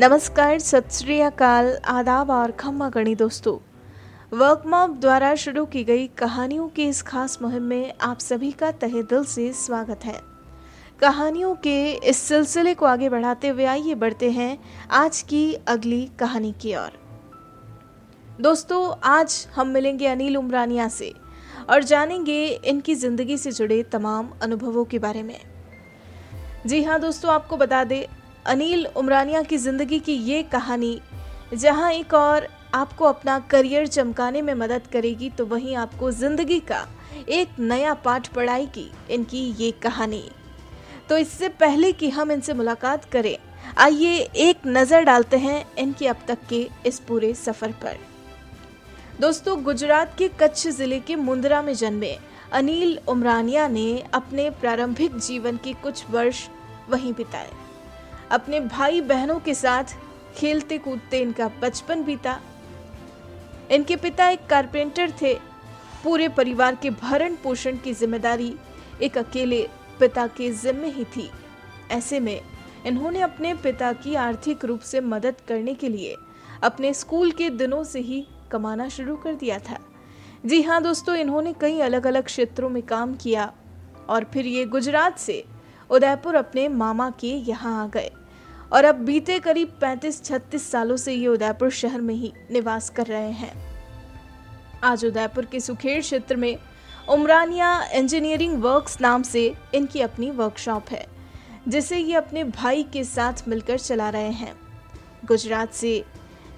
नमस्कार, सत श्री अकाल, आदाब और खम्मा गणी दोस्तों। वर्क मॉब द्वारा शुरू की गई कहानियों की इस खास मुहिम में आप सभी का तहे दिल से स्वागत है। कहानियों के इस सिलसिले को आगे बढ़ाते हुए आइए बढ़ते हैं आज की अगली कहानी की ओर। दोस्तों, आज हम मिलेंगे अनिल उमरानिया से और जानेंगे इनकी ज़िंदगी से जुड़े तमाम अनुभवों के बारे में। जी हाँ दोस्तों, आपको बता दें अनिल उमरानिया की ज़िंदगी की ये कहानी, जहाँ एक और आपको अपना करियर चमकाने में मदद करेगी तो वहीं आपको ज़िंदगी का एक नया पाठ पढ़ाएगी इनकी ये कहानी। तो इससे पहले कि हम इनसे मुलाकात करें, आइए एक नज़र डालते हैं इनके अब तक के इस पूरे सफ़र पर। दोस्तों, गुजरात के कच्छ ज़िले के मुंद्रा में जन्मे अनिल उमरानिया ने अपने प्रारंभिक जीवन के कुछ वर्ष वहीं बिताए। अपने भाई बहनों के साथ खेलते कूदते इनका बचपन बीता। इनके पिता एक कारपेंटर थे। पूरे परिवार के भरण पोषण की ज़िम्मेदारी एक अकेले पिता के जिम्मे ही थी। ऐसे में इन्होंने अपने पिता की आर्थिक रूप से मदद करने के लिए अपने स्कूल के दिनों से ही कमाना शुरू कर दिया था। जी हाँ दोस्तों, इन्होंने कई अलग अलग क्षेत्रों में काम किया और फिर ये गुजरात से उदयपुर अपने मामा के यहाँ आ गए। और अब बीते करीब 35-36 सालों से ये उदयपुर शहर में ही निवास कर रहे हैं। आज उदयपुर के सुखेड़ क्षेत्र में उमरानिया इंजीनियरिंग वर्क्स नाम से इनकी अपनी वर्कशॉप है, जिसे ये अपने भाई के साथ मिलकर चला रहे हैं। गुजरात से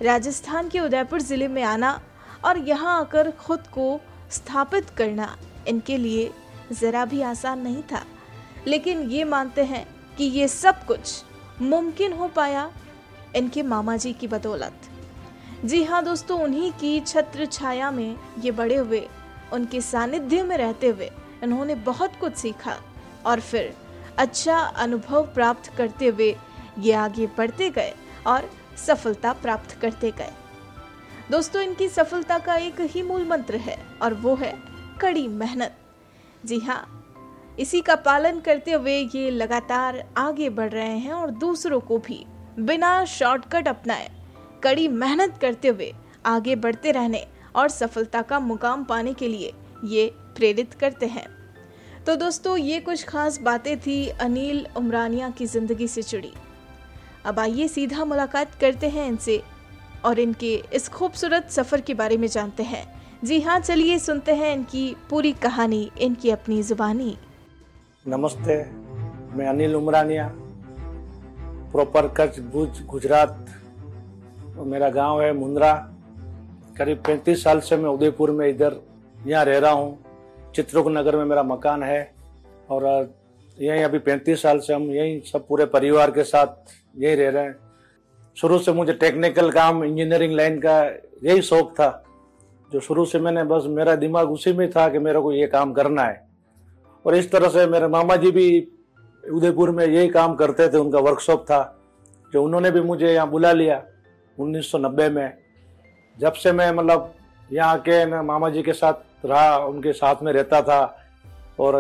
राजस्थान के उदयपुर ज़िले में आना और यहाँ आकर खुद को स्थापित करना इनके लिए ज़रा भी आसान नहीं था, लेकिन ये मानते हैं कि ये सब कुछ मुमकिन हो पाया इनके मामा जी की बदौलत। जी हाँ दोस्तों, उन्हीं की छत्र छाया में ये बड़े हुए, उनके सानिध्य में रहते हुए इन्होंने बहुत कुछ सीखा और फिर अच्छा अनुभव प्राप्त करते हुए ये आगे बढ़ते गए और सफलता प्राप्त करते गए। दोस्तों, इनकी सफलता का एक ही मूल मंत्र है और वो है कड़ी मेहनत। जी हाँ इसी का पालन करते हुए ये लगातार आगे बढ़ रहे हैं और दूसरों को भी बिना शॉर्टकट अपनाए, कड़ी मेहनत करते हुए आगे बढ़ते रहने और सफलता का मुकाम पाने के लिए ये प्रेरित करते हैं। तो दोस्तों, ये कुछ खास बातें थी अनिल उमरानिया की ज़िंदगी से जुड़ी। अब आइए सीधा मुलाकात करते हैं इनसे और इनके इस खूबसूरत सफ़र के बारे में जानते हैं। जी हाँ चलिए सुनते हैं इनकी पूरी कहानी, इनकी अपनी ज़ुबानी। नमस्ते, मैं अनिल उमरानिया प्रॉपर कच्छ, भुज, गुजरात, और मेरा गाँव है मुंद्रा। करीब 35 साल से मैं उदयपुर में इधर यहाँ रह रहा हूँ। चित्रोक नगर में मेरा मकान है, और यहीं अभी 35 साल से हम यहीं सब पूरे परिवार के साथ यहीं रह रहे हैं। शुरू से मुझे टेक्निकल काम इंजीनियरिंग लाइन का यही शौक था, जो शुरू से मैंने बस मेरा दिमाग उसी में था कि मेरे को ये काम करना है। और इस तरह से मेरे मामा जी भी उदयपुर में यही काम करते थे, उनका वर्कशॉप था, जो उन्होंने भी मुझे यहाँ बुला लिया 1990 में। जब से मैं मतलब यहाँ के मैं मामा जी के साथ रहा, उनके साथ में रहता था और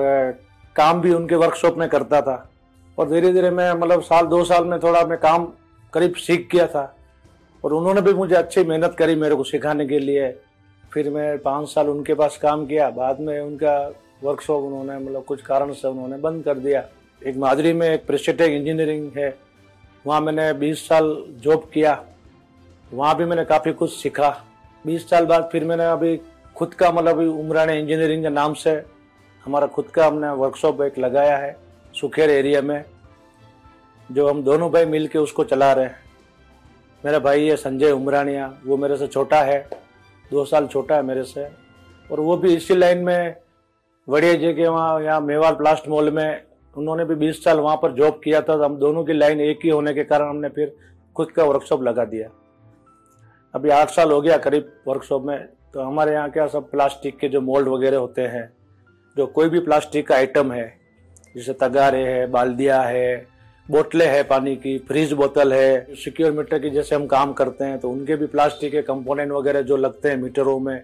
काम भी उनके वर्कशॉप में करता था। और धीरे धीरे मैं मतलब साल, दो साल में थोड़ा मैं काम करीब सीख गया था। और उन्होंने भी मुझे अच्छी मेहनत करी मेरे को सिखाने के लिए। फिर मैं पाँच साल उनके पास काम किया, बाद में उनका वर्कशॉप उन्होंने मतलब कुछ कारण से उन्होंने बंद कर दिया। एक मादरी में एक प्रेस्टेटेक इंजीनियरिंग है। वहाँ मैंने 20 साल जॉब किया। वहाँ भी मैंने काफ़ी कुछ सीखा। 20 साल बाद फिर मैंने अभी खुद का मतलब उमराने इंजीनियरिंग के नाम से हमारा खुद का हमने वर्कशॉप एक लगाया है सुखेर एरिया में, जो हम दोनों भाई मिल के उसको चला रहे हैं। मेरा भाई है संजय उमरानिया, वो मेरे से छोटा है, दो साल छोटा है मेरे से। और वो भी इसी लाइन में बढ़िया जी के वहाँ, यहाँ मेवाड़ प्लास्ट मॉल में। उन्होंने भी 20 साल वहाँ पर जॉब किया था तो हम दोनों की लाइन एक ही होने के कारण हमने फिर खुद का वर्कशॉप लगा दिया। अभी आठ साल हो गया करीब वर्कशॉप में तो हमारे यहाँ क्या सब प्लास्टिक के जो मोल्ड वगैरह होते हैं, जो कोई भी प्लास्टिक का आइटम है, जैसे तगारे है, बाल्दिया है, बोतलें है पानी की फ्रीज बोतल है सिक्योर मीटर की जैसे हम काम करते हैं तो उनके भी प्लास्टिक के कंपोनेंट वगैरह जो लगते हैं मीटरों में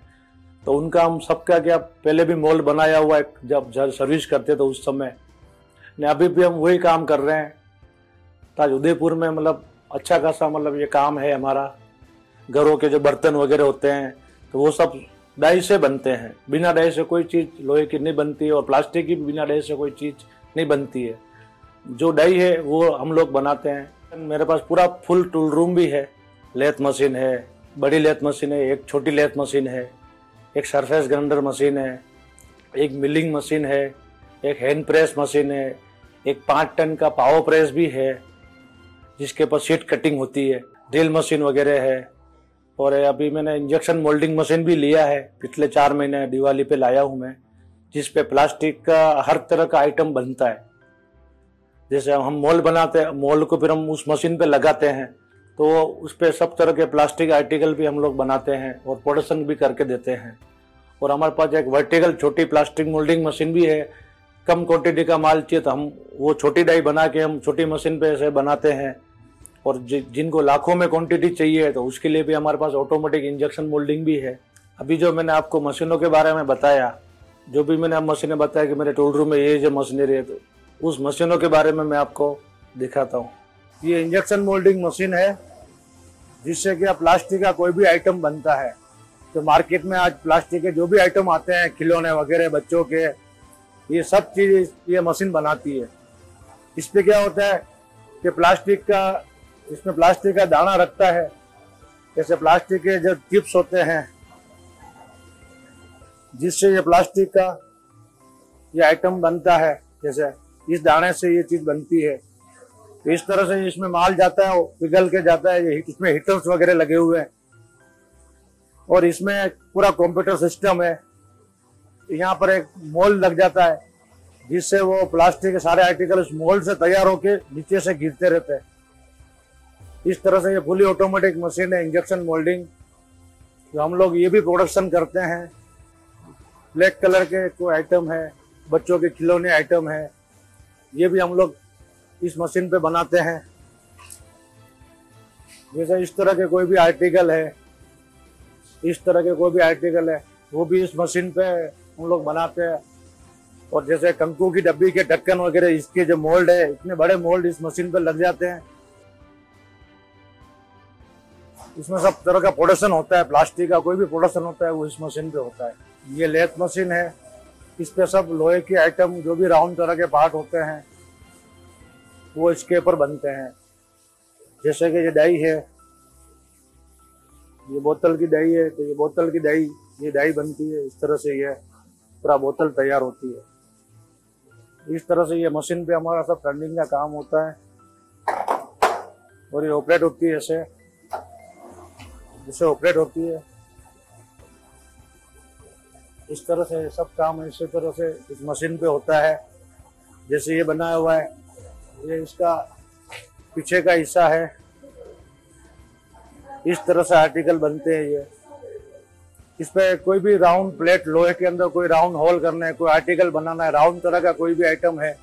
तो उनका हम सबका क्या, पहले भी मॉल बनाया हुआ है जब जब सर्विस करते तो उस समय। ने, अभी भी हम वही काम कर रहे हैं। ताज उदयपुर में मतलब अच्छा खासा मतलब ये काम है हमारा। घरों के जो बर्तन वगैरह होते हैं तो वो सब डाई से बनते हैं। बिना डाई से कोई चीज़ लोहे की नहीं बनती और प्लास्टिक की बिना डाई से कोई चीज़ नहीं बनती है। जो डाई है, वो हम लोग बनाते हैं। मेरे पास पूरा फुल टूल रूम भी है। लेथ मशीन है, बड़ी लेथ मशीन है, एक छोटी लेथ मशीन है। एक सरफेस ग्राइंडर मशीन है, एक मिलिंग मशीन है, एक हैंड प्रेस मशीन है, एक पाँच टन का पावर प्रेस भी है, जिसके ऊपर सीट कटिंग होती है ड्रिल मशीन वगैरह है, और अभी मैंने इंजेक्शन मोल्डिंग मशीन भी लिया है, पिछले चार महीने दिवाली पे लाया हूँ मैं जिस पे प्लास्टिक का हर तरह का आइटम बनता है। जैसे हम मोल बनाते हैं मोल को फिर हम उस मशीन पे लगाते हैं तो उस पर सब तरह के प्लास्टिक आर्टिकल भी हम लोग बनाते हैं और प्रोडक्शन भी करके देते हैं। और हमारे पास एक वर्टिकल छोटी प्लास्टिक मोल्डिंग मशीन भी है। कम क्वांटिटी का माल चाहिए तो हम वो छोटी डाई बना के हम छोटी मशीन पे ऐसे बनाते हैं। और जिनको लाखों में क्वांटिटी चाहिए तो उसके लिए भी हमारे पास ऑटोमेटिक इंजेक्शन मोल्डिंग भी है। अभी जो मैंने आपको मशीनों के बारे में बताया, जो भी मैंने अब मशीनें बताया कि मेरे टूल रूम में ये जो मशीनरी है तो उस मशीनों के बारे में मैं आपको दिखाता हूँ। ये इंजेक्शन मोल्डिंग मशीन है। जिससे कि प्लास्टिक का कोई भी आइटम बनता है तो मार्केट में आज प्लास्टिक के जो भी आइटम आते हैं, खिलौने वगैरह, बच्चों के, ये सब चीज़ ये मशीन बनाती है। इस पे क्या होता है कि प्लास्टिक का, इसमें प्लास्टिक का दाना रखता है। जैसे प्लास्टिक के जो चिप्स होते हैं, जिससे ये प्लास्टिक का ये आइटम बनता है, जैसे इस दाने से ये चीज़ बनती है। तो इस तरह से इसमें माल जाता है पिघल के जाता है इसमें हीटर्स वगैरह लगे हुए हैं। और इसमें पूरा कंप्यूटर सिस्टम है। यहाँ पर एक मोल लग जाता है, जिससे वो प्लास्टिक के सारे आर्टिकल उस मोल्ड से तैयार होके नीचे से गिरते रहते हैं। इस तरह से ये फुली ऑटोमेटिक मशीन है इंजेक्शन मोल्डिंग जो हम लोग ये भी प्रोडक्शन करते हैं। ब्लैक कलर के कोई आइटम है, बच्चों के खिलौने आइटम है। ये भी हम लोग इस मशीन पे बनाते हैं। जैसे इस तरह के कोई भी आर्टिकल है, इस तरह के कोई भी आर्टिकल है, वो भी इस मशीन पे हम लोग बनाते हैं। और जैसे कंकु की डब्बी के ढक्कन वगैरह, इसके जो मोल्ड है, इतने बड़े मोल्ड इस मशीन पे लग जाते हैं। इसमें सब तरह का प्रोडक्शन होता है प्लास्टिक का कोई भी प्रोडक्शन होता है, वो इस मशीन पे होता है। ये लेथ मशीन है, इस पे सब लोहे के आइटम जो भी राउंड तरह के पार्ट होते हैं वो इसके ऊपर बनते हैं। जैसे कि ये डाई है, ये बोतल की डाई है तो ये बोतल की डाई, ये डाई बनती है, इस तरह से ये पूरा बोतल तैयार होती है। इस तरह से ये मशीन पे हमारा सब टर्निंग का काम होता है। और ये ऑपरेट होती है ऐसे। जिससे ऑपरेट होती है। इस तरह से सब काम इसी तरह से इस मशीन पे होता है। जैसे ये बनाया हुआ है ये इसका पीछे का हिस्सा है। इस तरह से आर्टिकल बनते हैं ये। इस कोई भी राउंड प्लेट, लोहे के अंदर कोई राउंड होल करना है, कोई आर्टिकल बनाना है, राउंड तरह का कोई भी आइटम है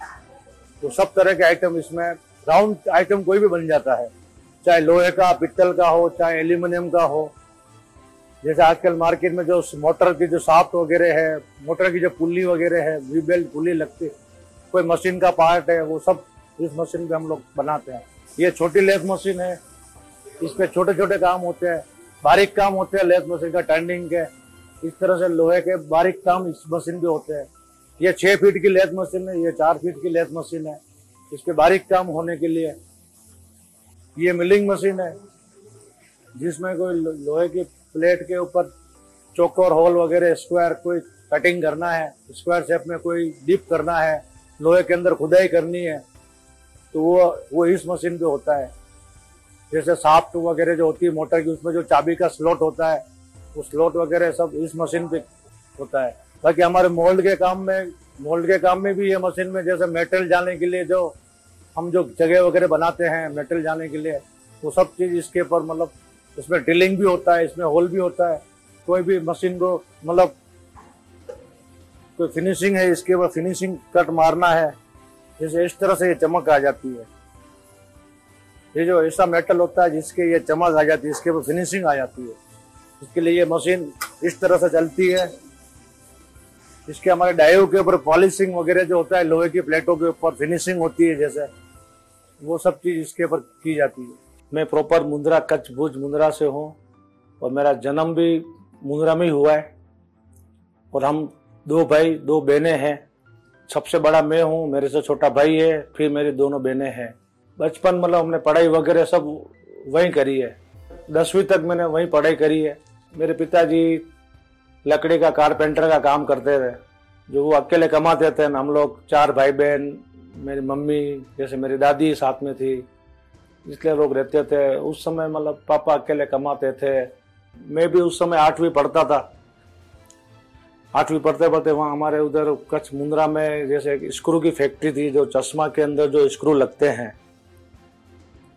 तो सब तरह के आइटम इसमें राउंड आइटम कोई भी बन जाता है। चाहे लोहे का, पित्तल का हो, चाहे एल्यूमिनियम का हो। जैसे आजकल मार्केट में जो मोटर की जो साफ्ट वगैरह है, मोटर की जो पुल्ली वगैरह है, वी बेल्ट पुल्ली लगती कोई मशीन का पार्ट है, वो सब इस मशीन पे हम लोग बनाते हैं। ये छोटी लेथ मशीन है। इस पे छोटे छोटे काम होते हैं। बारीक काम होते हैं लेथ मशीन का टर्निंग के। इस तरह से लोहे के बारीक काम इस मशीन पे होते हैं। ये छह फीट की लेथ मशीन है, ये चार फीट की लेथ मशीन है। इस पे बारीक काम होने के लिए ये मिलिंग मशीन है। जिसमें कोई लोहे की प्लेट के ऊपर चौकोर, होल वगैरह, स्क्वायर कोई कटिंग करना है, स्क्वायर शेप में कोई डिप करना है, लोहे के अंदर खुदाई करनी है। तो वो वो इस मशीन पे होता है। जैसे साफ्ट वगैरह जो होती है मोटर की, उसमें जो चाबी का स्लॉट होता है, वो स्लॉट वगैरह सब इस मशीन पे होता है। बाकी हमारे मोल्ड के काम में, मोल्ड के काम में भी ये मशीन में जैसे मेटल जाने के लिए जो हम जो जगह वगैरह बनाते हैं मेटल जाने के लिए, वो सब चीज़ इसके ऊपर मतलब इसमें ड्रिलिंग भी होता है, इसमें होल भी होता है। कोई भी मशीन को मतलब कोई फिनिशिंग है, इसके ऊपर फिनिशिंग कट मारना है जैसे इस तरह से ये चमक आ जाती है। ये जो ऐसा मेटल होता है जिसके ये चमक आ जाती है, इसके ऊपर फिनिशिंग आ जाती है। इसके लिए ये मशीन इस तरह से चलती है। इसके हमारे डायो के ऊपर पॉलिशिंग वगैरह जो होता है, लोहे की प्लेटों के ऊपर फिनिशिंग होती है जैसे, वो सब चीज़ इसके ऊपर की जाती है। मैं प्रॉपर मुंद्रा, कच्छ भुज मुंद्रा से हूँ और मेरा जन्म भी मुंद्रा में ही हुआ है। और हम दो भाई, दो बहनें हैं। सबसे बड़ा मैं हूँ, मेरे से छोटा भाई है, फिर मेरी दोनों बहनें हैं। बचपन मतलब हमने पढ़ाई वगैरह सब वहीं करी है। दसवीं तक मैंने वहीं पढ़ाई करी है। मेरे पिताजी लकड़ी का कारपेंटर का काम करते थे, जो वो अकेले कमाते थे हम लोग चार भाई बहन मेरी मम्मी, जैसे मेरी दादी साथ में थी इसलिए लोग रहते थे, उस समय मतलब पापा अकेले कमाते थे। मैं भी उस समय आठवीं पढ़ता था। आठवीं पढ़ते पढ़ते वहाँ हमारे उधर कच्छ मुंद्रा में जैसे एक स्क्रू की फैक्ट्री थी, जो चश्मा के अंदर जो स्क्रू लगते हैं,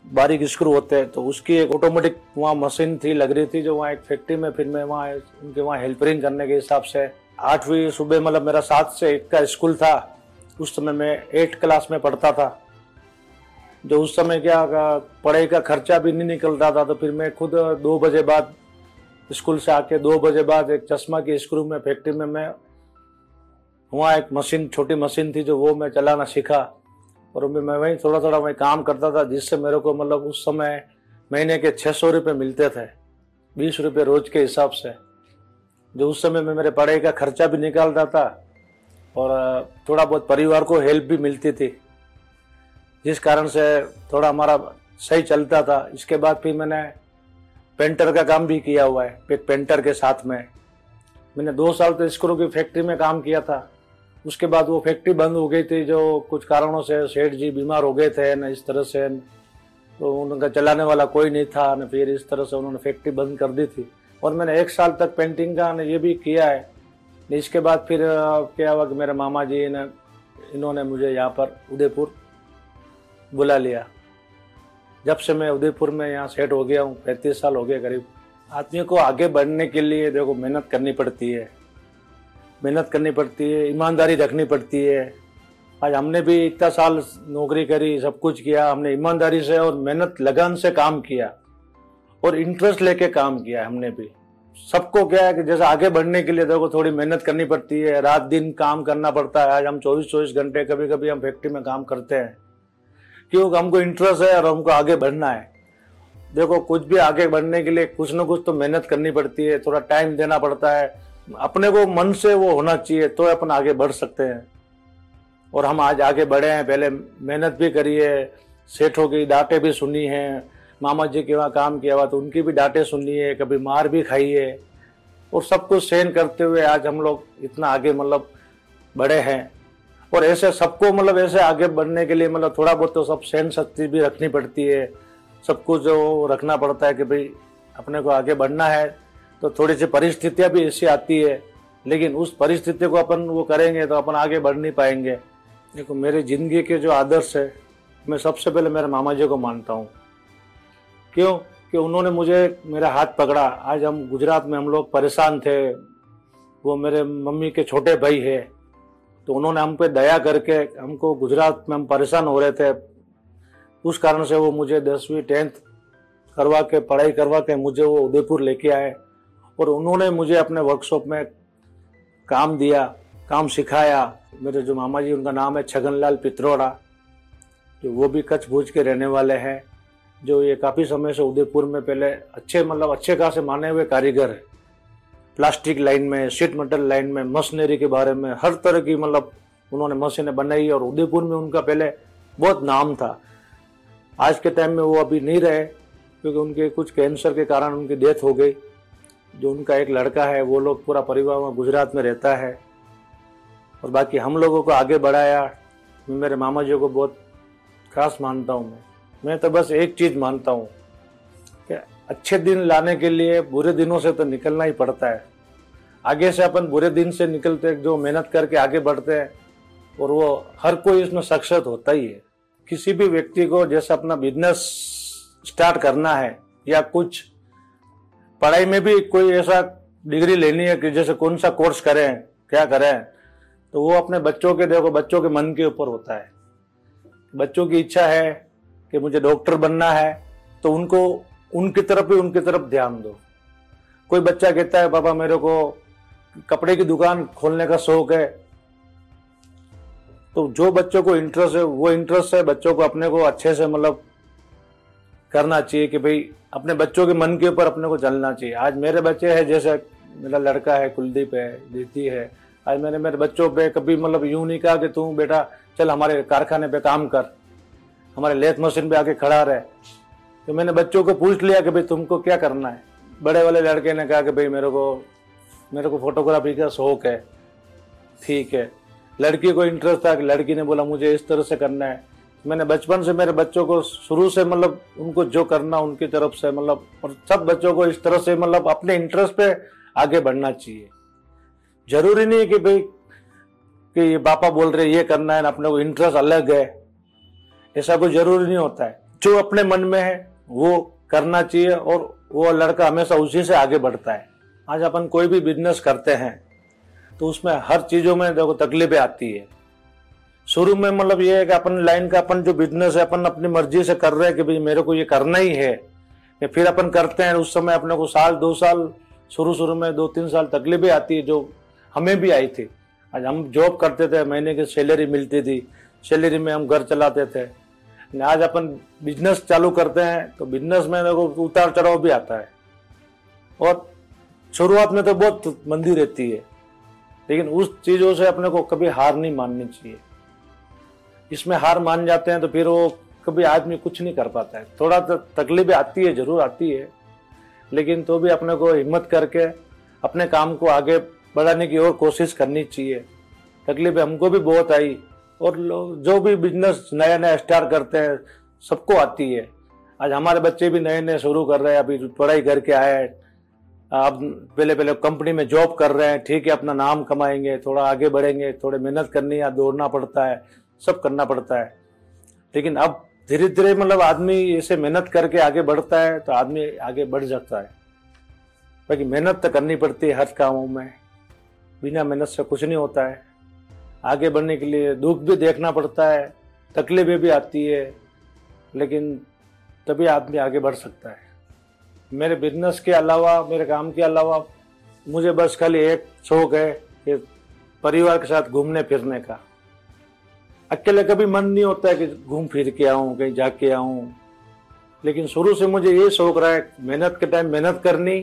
बारीक स्क्रू होते हैं तो उसकी एक ऑटोमेटिक वहाँ मशीन थी, लग रही थी, जो वहाँ एक फैक्ट्री में फिर मैं वहाँ, उनके वहाँ हेल्परिंग करने के हिसाब से आठवीं सुबह मतलब मेरा सात से एक का स्कूल था, उस समय मैं एट क्लास में पढ़ता था। जो उस समय क्या, पढ़ाई का खर्चा भी नहीं निकलता था तो फिर मैं खुद दो बजे बाद स्कूल से आके दो बजे बाद एक चश्मा की स्क्रू में फैक्ट्री में मैं वहाँ एक मशीन छोटी मशीन थी जो वो मैं चलाना सीखा। और मैं वहीं थोड़ा थोड़ा वहीं काम करता था, जिससे मेरे को मतलब उस समय महीने के छः सौ रुपये मिलते थे, बीस रुपये रोज के हिसाब से। जो उस समय में मेरे पढ़ाई का खर्चा भी निकालता था और थोड़ा बहुत परिवार को हेल्प भी मिलती थी। जिस कारण से थोड़ा हमारा सही चलता था। इसके बाद फिर मैंने पेंटर का काम भी किया हुआ है एक पेंटर के साथ में। मैंने दो साल तो स्क्रू की फैक्ट्री में काम किया था। उसके बाद वो फैक्ट्री बंद हो गई थी, जो कुछ कारणों से सेठ जी बीमार हो गए थे, न इस तरह से तो उनका चलाने वाला कोई नहीं था, न फिर इस तरह से उन्होंने फैक्ट्री बंद कर दी थी। और मैंने एक साल तक पेंटिंग का न ये भी किया है इसके बाद फिर क्या हुआ कि मेरे मामा जी ने, इन्होंने मुझे यहाँ पर उदयपुर बुला लिया। जब से मैं उदयपुर में यहाँ सेट हो गया हूँ, पैंतीस साल हो गए करीब। आदमी को आगे बढ़ने के लिए देखो मेहनत करनी पड़ती है। मेहनत करनी पड़ती है, ईमानदारी रखनी पड़ती है। आज हमने भी इतना साल नौकरी करी, सब कुछ किया, हमने ईमानदारी से और मेहनत लगन से काम किया और इंटरेस्ट लेके काम किया हमने भी। सबको क्या है कि जैसे आगे बढ़ने के लिए देखो थोड़ी मेहनत करनी पड़ती है, रात दिन काम करना पड़ता है। आज हम चौबीस चौबीस घंटे कभी कभी हम फैक्ट्री में काम करते हैं। क्योंकि हमको इंटरेस्ट है और हमको आगे बढ़ना है। देखो, कुछ भी आगे बढ़ने के लिए कुछ ना कुछ तो मेहनत करनी पड़ती है, थोड़ा टाइम देना पड़ता है। अपने को मन से वो होना चाहिए तो अपन आगे बढ़ सकते हैं। और हम आज आगे बढ़े हैं, पहले मेहनत भी करी है, सेठों की डांटे भी सुनी है, मामा जी के वहाँ काम किया हुआ तो उनकी भी डांटे सुनी है, कभी मार भी खाई है। और सब कुछ सहन करते हुए आज हम लोग इतना आगे मतलब बढ़े हैं। और ऐसे सबको मतलब ऐसे आगे बढ़ने के लिए मतलब थोड़ा बहुत तो सब सहन शक्ति भी रखनी पड़ती है। सब कुछ जो रखना पड़ता है कि भाई अपने को आगे बढ़ना है तो थोड़ी सी परिस्थितियाँ भी ऐसी आती है। लेकिन उस परिस्थिति को अपन वो करेंगे तो अपन आगे बढ़ नहीं पाएँगे। देखो, मेरी ज़िंदगी के जो आदर्श है, मैं सबसे पहले मेरे मामा जी को मानता हूँ। क्यों? कि उन्होंने मुझे मेरा हाथ पकड़ा। आज हम गुजरात में हम लोग परेशान थे। वो मेरे मम्मी के छोटे भाई है। तो उन्होंने हम पे दया करके, हमको गुजरात में हम परेशान हो रहे थे। उस कारण से वो मुझे दसवीं, टेंथ करवा के, पढ़ाई करवा के मुझे वो उदयपुर लेके आए और उन्होंने मुझे अपने वर्कशॉप में काम दिया, काम सिखाया। मेरे जो मामा जी, उनका नाम है छगनलाल पित्रोड़ा, जो वो भी कच्छ भुज के रहने वाले हैं, जो ये काफ़ी समय से उदयपुर में पहले अच्छे मतलब अच्छे खासे माने हुए कारीगर है। प्लास्टिक लाइन में शीट मेटल लाइन में मशीनरी के बारे में, हर तरह की मतलब उन्होंने मशीनें बनाई और उदयपुर में उनका पहले बहुत नाम था। आज के टाइम में वो अभी नहीं रहे, क्योंकि उनके कुछ कैंसर के कारण उनकी डेथ हो गई। जो उनका एक लड़का है, वो लोग पूरा परिवार में गुजरात में रहता है। और बाकी हम लोगों को आगे बढ़ाया, मैं मेरे मामा जी को बहुत खास मानता हूँ मैं। मैं तो बस एक चीज़ मानता हूँ अच्छे दिन लाने के लिए बुरे दिनों से तो निकलना ही पड़ता है। आगे से अपन बुरे दिन से निकलते जो मेहनत करके आगे बढ़ते हैं, और वो हर कोई इसमें सक्सेस होता ही है। किसी भी व्यक्ति को जैसे अपना बिज़नेस स्टार्ट करना है, या कुछ, पढ़ाई में भी कोई ऐसा डिग्री लेनी है कि जैसे कौन सा कोर्स करें, क्या करें तो वो अपने बच्चों के, देखो बच्चों के मन के ऊपर होता है। बच्चों की इच्छा है कि मुझे डॉक्टर बनना है तो उनको उनकी तरफ़ ही उनकी तरफ़ ध्यान दो। कोई बच्चा कहता है पापा मेरे को कपड़े की दुकान खोलने का शौक है। तो जो बच्चों को इंटरेस्ट है, वो इंटरेस्ट है बच्चों को अपने को अच्छे से मतलब करना चाहिए कि भाई, अपने बच्चों के मन के ऊपर अपने को चलना चाहिए। आज मेरे बच्चे हैं, जैसे मेरा लड़का है, कुलदीप है दीदी है। आज मैंने मेरे बच्चों पे कभी मतलब यूँ नहीं कहा कि तू बेटा, चल हमारे कारखाने पे काम कर। हमारे लेथ मशीन पे आके खड़ा रहे। तो मैंने बच्चों को पूछ लिया कि भाई तुमको क्या करना है? बड़े वाले लड़के ने कहा कि भाई मेरे को मेरे को फोटोग्राफी का शौक है। ठीक है। लड़की को इंटरेस्ट था कि लड़की ने बोला, मुझे इस तरह से करना है। मैंने बचपन से मेरे बच्चों को, शुरू से मतलब उनको जो करना उनकी तरफ़ से मतलब और सब बच्चों को इस तरह से मतलब अपने इंटरेस्ट पे आगे बढ़ना चाहिए। ज़रूरी नहीं है कि भाई, कि ये पापा बोल रहे ये करना है ना अपने को इंटरेस्ट अलग है। ऐसा कोई ज़रूरी नहीं होता है। जो अपने मन में है वो करना चाहिए और वो लड़का हमेशा उसी से आगे बढ़ता है। आज अपन कोई भी बिज़नेस करते हैं तो उसमें हर चीज़ों में देखो तकलीफें आती है। शुरू में मतलब ये है कि अपन लाइन का अपन जो बिज़नेस है, अपन अपनी मर्ज़ी से कर रहे हैं कि भाई मेरे को ये करना ही है। या फिर अपन करते हैं, उस समय अपने को साल, दो साल शुरू शुरू में दो तीन साल तकलीफें आती है जो हमें भी आई थी। आज हम जॉब करते थे, महीने की सैलरी मिलती थी। सैलरी में हम घर चलाते थे। आज अपन बिज़नेस चालू करते हैं तो बिज़नेस में देखो उतार चढ़ाव भी आता है। और शुरुआत में तो बहुत मंदी रहती है, लेकिन उस चीज़ों से अपने को कभी हार नहीं माननी चाहिए। इसमें हार मान जाते हैं तो फिर वो कभी आदमी कुछ नहीं कर पाता है। थोड़ा तो तकलीफ़ आती है, ज़रूर आती है, लेकिन तो भी अपने को हिम्मत करके अपने काम को आगे बढ़ाने की और कोशिश करनी चाहिए। तकलीफ़ हमको भी बहुत आई और जो भी बिज़नेस नया नया स्टार्ट करते हैं, सबको आती है। आज हमारे बच्चे भी नए नए शुरू कर रहे हैं, अभी पढ़ाई करके आए हैं, अब पहले पहले कंपनी में जॉब कर रहे हैं, ठीक है, अपना नाम कमाएँगे, थोड़ा आगे बढ़ेंगे, थोड़े मेहनत करनी है, दौड़ना पड़ता है, सब करना पड़ता है। लेकिन अब धीरे धीरे मतलब आदमी ऐसे मेहनत करके आगे बढ़ता है तो आदमी आगे बढ़ जाता है। बाकी मेहनत तो करनी पड़ती है हर कामों में, बिना मेहनत से कुछ नहीं होता है। आगे बढ़ने के लिए दुख भी देखना पड़ता है, तकलीफें भी आती है, लेकिन तभी आदमी आगे बढ़ सकता है। मेरे बिज़नेस के अलावा, मेरे काम के अलावा, मुझे बस खाली एक शौक है कि परिवार के साथ घूमने फिरने का। अकेले कभी मन नहीं होता है कि घूम फिर के आऊँ, कहीं जाके आऊँ। लेकिन शुरू से मुझे ये शौक रहा है, मेहनत के टाइम मेहनत करनी,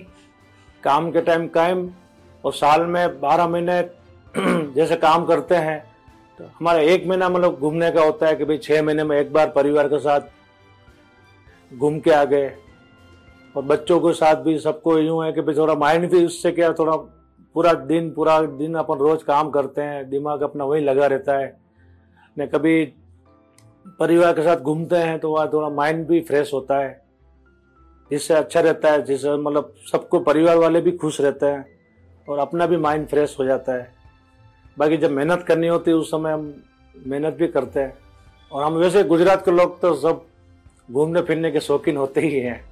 काम के टाइम कायम, और साल में बारह महीने जैसे काम करते हैं तो हमारा एक महीना मतलब घूमने का होता है कि भाई छह महीने में एक बार परिवार के साथ घूम के आ गए। और बच्चों के साथ भी सबको यूँ है कि भाई थोड़ा माइंड भी उससे क्या थोड़ा पूरा दिन पूरा दिन अपन रोज काम करते हैं, दिमाग अपना वही लगा रहता है। न कभी परिवार के साथ घूमते हैं तो वह थोड़ा माइंड भी फ्रेश होता है। जिससे अच्छा रहता है, जिससे मतलब सबको परिवार वाले भी खुश रहते हैं और अपना भी माइंड फ्रेश हो जाता है। बाकी जब मेहनत करनी होती है, उस समय हम मेहनत भी करते हैं। और हम वैसे गुजरात के लोग तो सब घूमने फिरने के शौकीन होते ही हैं।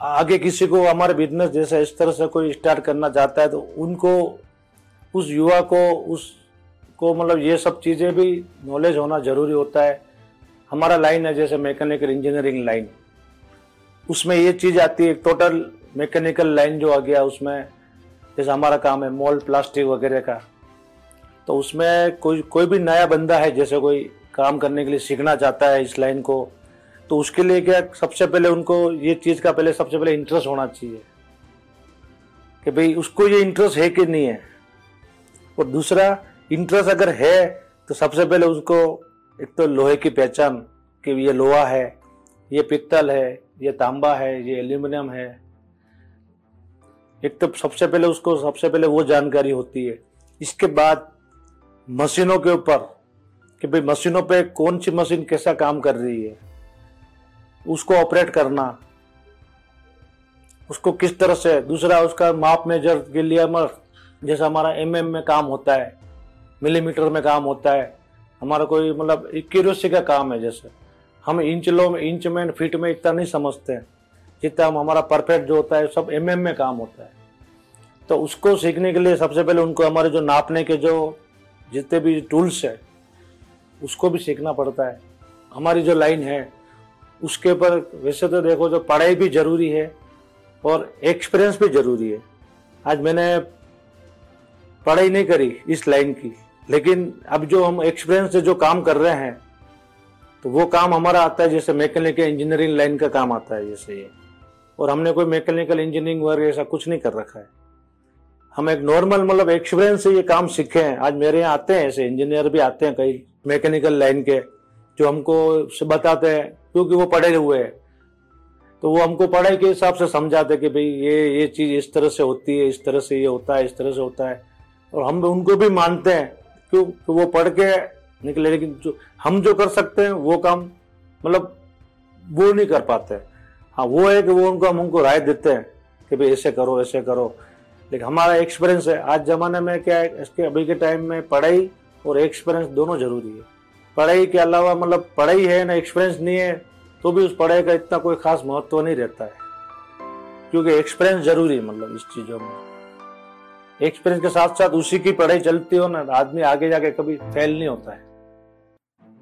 आगे किसी को हमारे बिज़नेस जैसा इस तरह से कोई स्टार्ट करना चाहता है तो उनको, उस युवा को, उस, को मतलब ये सब चीज़ें भी नॉलेज होना ज़रूरी होता है। हमारा लाइन है जैसे मैकेनिकल इंजीनियरिंग लाइन उसमें ये चीज़ आती है टोटल मैकेनिकल लाइन जो आ गया, उसमें जैसे हमारा काम है, मॉल, प्लास्टिक वगैरह का। तो उसमें कोई कोई भी नया बंदा है, जैसे कोई काम करने के लिए सीखना चाहता है इस लाइन को तो उसके लिए क्या सबसे पहले उनको ये चीज़ का पहले सबसे पहले इंटरेस्ट होना चाहिए कि भाई उसको ये इंटरेस्ट है कि नहीं है। और दूसरा इंटरेस्ट अगर है तो सबसे पहले उसको एक तो लोहे की पहचान कि ये लोहा है, ये पित्तल है, ये तांबा है, ये एल्यूमिनियम है। एक तो सबसे पहले उसको सबसे पहले वो जानकारी होती है। इसके बाद मशीनों के ऊपर कि भाई मशीनों पे कौन सी मशीन कैसा काम कर रही है, उसको ऑपरेट करना, उसको किस तरह से, दूसरा उसका माप मेजर के लिए जैसा हमारा एम mm में काम होता है मिलीमीटर में काम होता है, हमारा कोई मतलब एक्यूरेसी का काम है जैसे। हम इंच लो में, इंच में फीट में इतना नहीं समझते जितना हम हमारा परफेक्ट जो होता है, सब एम mm में काम होता है। तो उसको सीखने के लिए सबसे पहले उनको हमारे जो नापने के जो जितने भी टूल्स है, उसको भी सीखना पड़ता है। हमारी जो लाइन है, उसके ऊपर वैसे तो देखो जो पढ़ाई भी ज़रूरी है और एक्सपीरियंस भी ज़रूरी है। आज मैंने पढ़ाई नहीं करी इस लाइन की, लेकिन अब जो हम एक्सपीरियंस से जो काम कर रहे हैं तो वो काम हमारा आता है, जैसे मैकेनिकल इंजीनियरिंग लाइन का काम आता है, जैसे ये। और हमने कोई मैकेनिकल इंजीनियरिंग वर्ग ऐसा कुछ नहीं कर रखा है। हम एक नॉर्मल मतलब एक्सपीरियंस से ये काम सीखे हैं। आज मेरे यहाँ आते हैं, ऐसे इंजीनियर भी आते हैं कई मैकेनिकल लाइन के, जो हमको बताते हैं, क्योंकि वो पढ़े हुए हैं। तो वो हमको पढ़ाई के हिसाब से समझाते कि भाई ये ये चीज़ इस तरह से होती है, इस तरह से ये होता है, इस तरह से होता है। और हम उनको भी मानते हैं, क्यों? तो वो पढ़ के निकले, लेकिन जो, हम जो कर सकते हैं, वो काम मतलब वो नहीं कर पाते। हाँ वो है कि वो उनको, हम उनको राय देते हैं कि भाई ऐसे करो ऐसे करो। लेकिन हमारा एक्सपीरियंस है। आज जमाने में क्या है, इसके अभी के टाइम में पढ़ाई और एक्सपीरियंस दोनों ज़रूरी है। पढ़ाई के अलावा मतलब पढ़ाई है ना एक्सपीरियंस नहीं है तो भी उस पढ़ाई का इतना कोई खास महत्व नहीं रहता है। क्योंकि एक्सपीरियंस ज़रूरी है मतलब इस चीज़ों में। एक्सपीरियंस के साथ साथ उसी की पढ़ाई चलती हो ना, आदमी आगे जाके कभी फेल नहीं होता है।